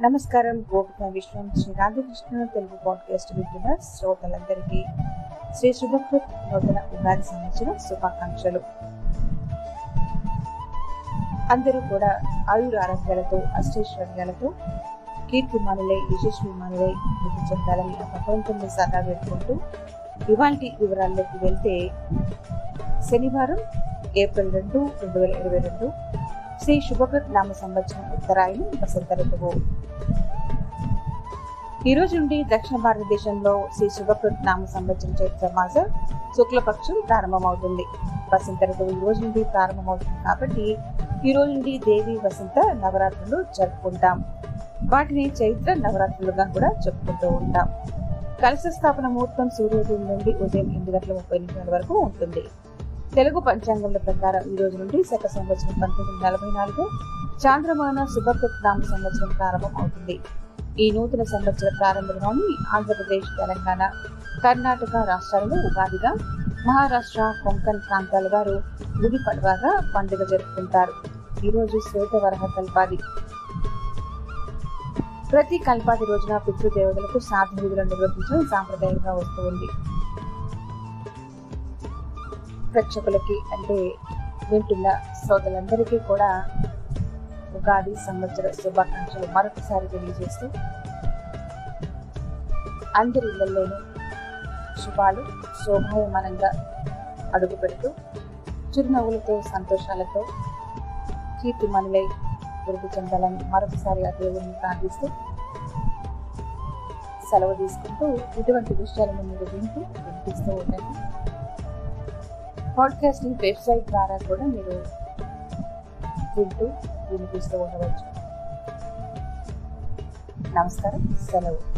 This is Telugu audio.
నమస్కారం. గోపిక విశ్వం శ్రీ రాధాకృష్ణ తెలుగు పాడ్కాస్ట్ వింటున్న శ్రోతలందరికీ శ్రీ శుభకృత్ నూతన ఉగాది సంవత్సరం శుభాకాంక్షలు. అందరూ కూడా ఆయుర ఆరోగ్యాలతో అష్టైశ్వర్యాలతో కీర్తిమానులై యశస్విమానులై మృతి చెందాలని ఆ సదా పెట్టుకుంటూ ఇవాల్టి వివరాల్లోకి వెళ్తే శనివారం ఏప్రిల్ రెండు రెండు వేల ఇరవై రెండు శ్రీ శుభకృత్ నామ సంవత్సరం ఉత్తరాయణం వసంత ఋతువు. ఈ రోజు నుండి దక్షిణ భారతదేశంలో శ్రీ శుభకృత్ నామ సంవత్సరం చైత్ర మాసం శుక్లపక్షం ప్రారంభమవుతుంది. వసంత ఋతువు ఈ రోజు నుండి ప్రారంభమవుతుంది కాబట్టి ఈ రోజు నుండి దేవి వసంత నవరాత్రులు జరుపుకుంటాం. వాటిని చైత్ర నవరాత్రులుగా కూడా చెప్పుకుంటూ ఉంటాం. కలశ స్థాపన ముహూర్తం సూర్యోదయం నుండి ఉదయం ఎనిమిది గంటల ముప్పై నిమిషాల వరకు ఉంటుంది. తెలుగు పంచాంగంల ప్రకారం ఈ రోజు నుండి శక సంవత్సరం పంతొమ్మిది వందల నలభై నాలుగు చాంద్రమాన శుభకృత్ నామ సంవత్సరం ప్రారంభం అవుతుంది ఈ నూతన సంవత్సర ప్రారంభంలోని ఆంధ్రప్రదేశ్ తెలంగాణ కర్ణాటక రాష్ట్రాలలో ఉగాదిగా మహారాష్ట్ర కొంకణ్ ప్రాంతాల వారు గుడి పడవగా పండుగ జరుపుకుంటారు. ఈరోజు శ్వేతవరహ కల్పాది. ప్రతి కల్పాది రోజున పితృదేవతలకు శ్రాద్ధ విధులను నిర్వహించడం సాంప్రదాయంగా వస్తుంది ప్రేక్షకులకి అంటే వింటున్న శ్రోతలందరికీ కూడా ఉగాది సంవత్సర శుభాకాంక్షలు మరొకసారి తెలియజేస్తూ అందరి ఇళ్ళలోనూ శుభాలు శోభాయమానంగా అడుగుపెడుతూ చిరునవ్వులతో సంతోషాలతో కీర్తిమనులై వృద్ధి చెందాలని మరొకసారి ఆ దేవుడిని ప్రార్థిస్తూ సెలవు తీసుకుంటూ ఇటువంటి విషయాలను మీరు వింటూ వినిపిస్తూ ఉండండి. పాడ్కాస్టింగ్ వెబ్సైట్ ద్వారా కూడా మీరు వింటూ వినిపిస్తూ ఉండవచ్చు నమస్కారం. సెలవు.